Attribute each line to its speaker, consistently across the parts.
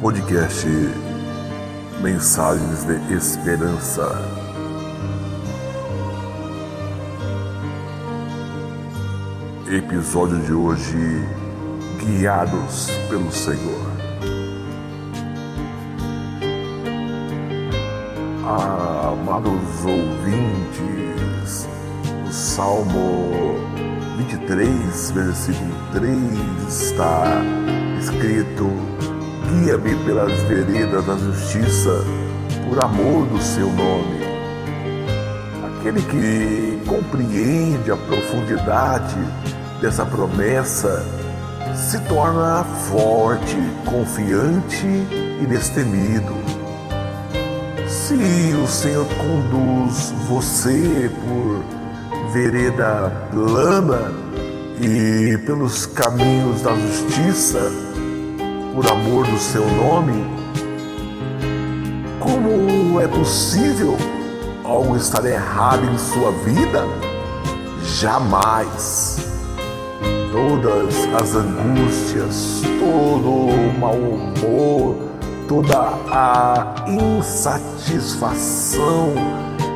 Speaker 1: podcast Mensagens de Esperança. Episódio de hoje: Guiados pelo Senhor. Amados ouvintes, o Salmo 23, versículo 3 está escrito: Guia-me pelas veredas da justiça, por amor do seu nome. Aquele que compreende a profundidade dessa promessa se torna forte, confiante e destemido. Se o Senhor conduz você por vereda plana e pelos caminhos da justiça, por amor do seu nome, como é possível algo estar errado em sua vida? Jamais. Todas as angústias, todo o mau humor, toda a insatisfação,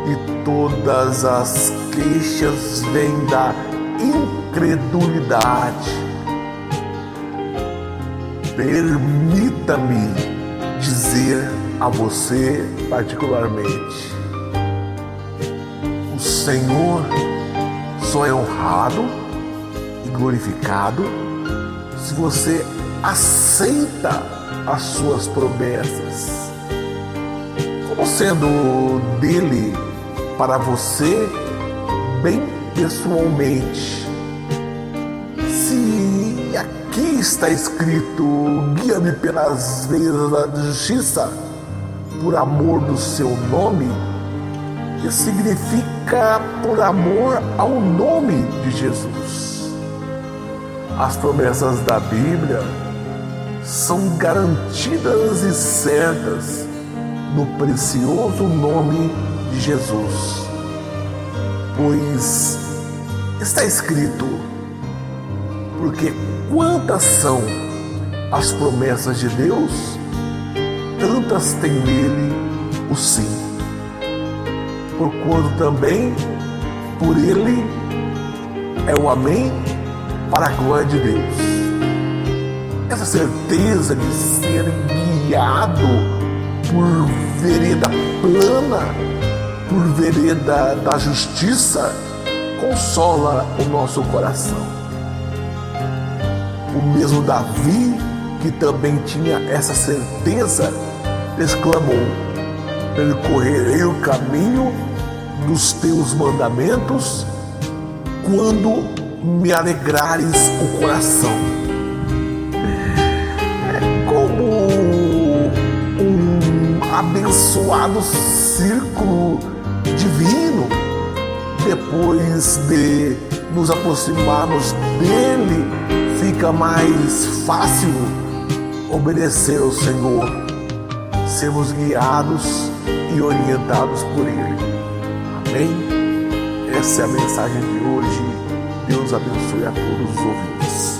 Speaker 1: e todas as queixas vêm da incredulidade. Permita-me dizer a você particularmente: o Senhor só é honrado e glorificado se você aceita as suas promessas como sendo dele para você bem pessoalmente. Aqui está escrito: guia-me pelas veias da justiça, por amor do seu nome, que significa por amor ao nome de Jesus. As promessas da Bíblia são garantidas e certas no precioso nome de Jesus. Pois está escrito: porque quantas são as promessas de Deus, tantas tem nele o sim. Porquanto também por ele é o amém para a glória de Deus. Essa certeza de ser guiado por vereda plana, por vereda da justiça, consola o nosso coração. O mesmo Davi, que também tinha essa certeza, exclamou: Percorrerei o caminho dos teus mandamentos quando me alegrares o coração. É como um abençoado círculo divino depois de nos aproximarmos dele, fica mais fácil obedecer ao Senhor, sermos guiados e orientados por Ele. Amém? Essa é a mensagem de hoje. Deus abençoe a todos os ouvintes.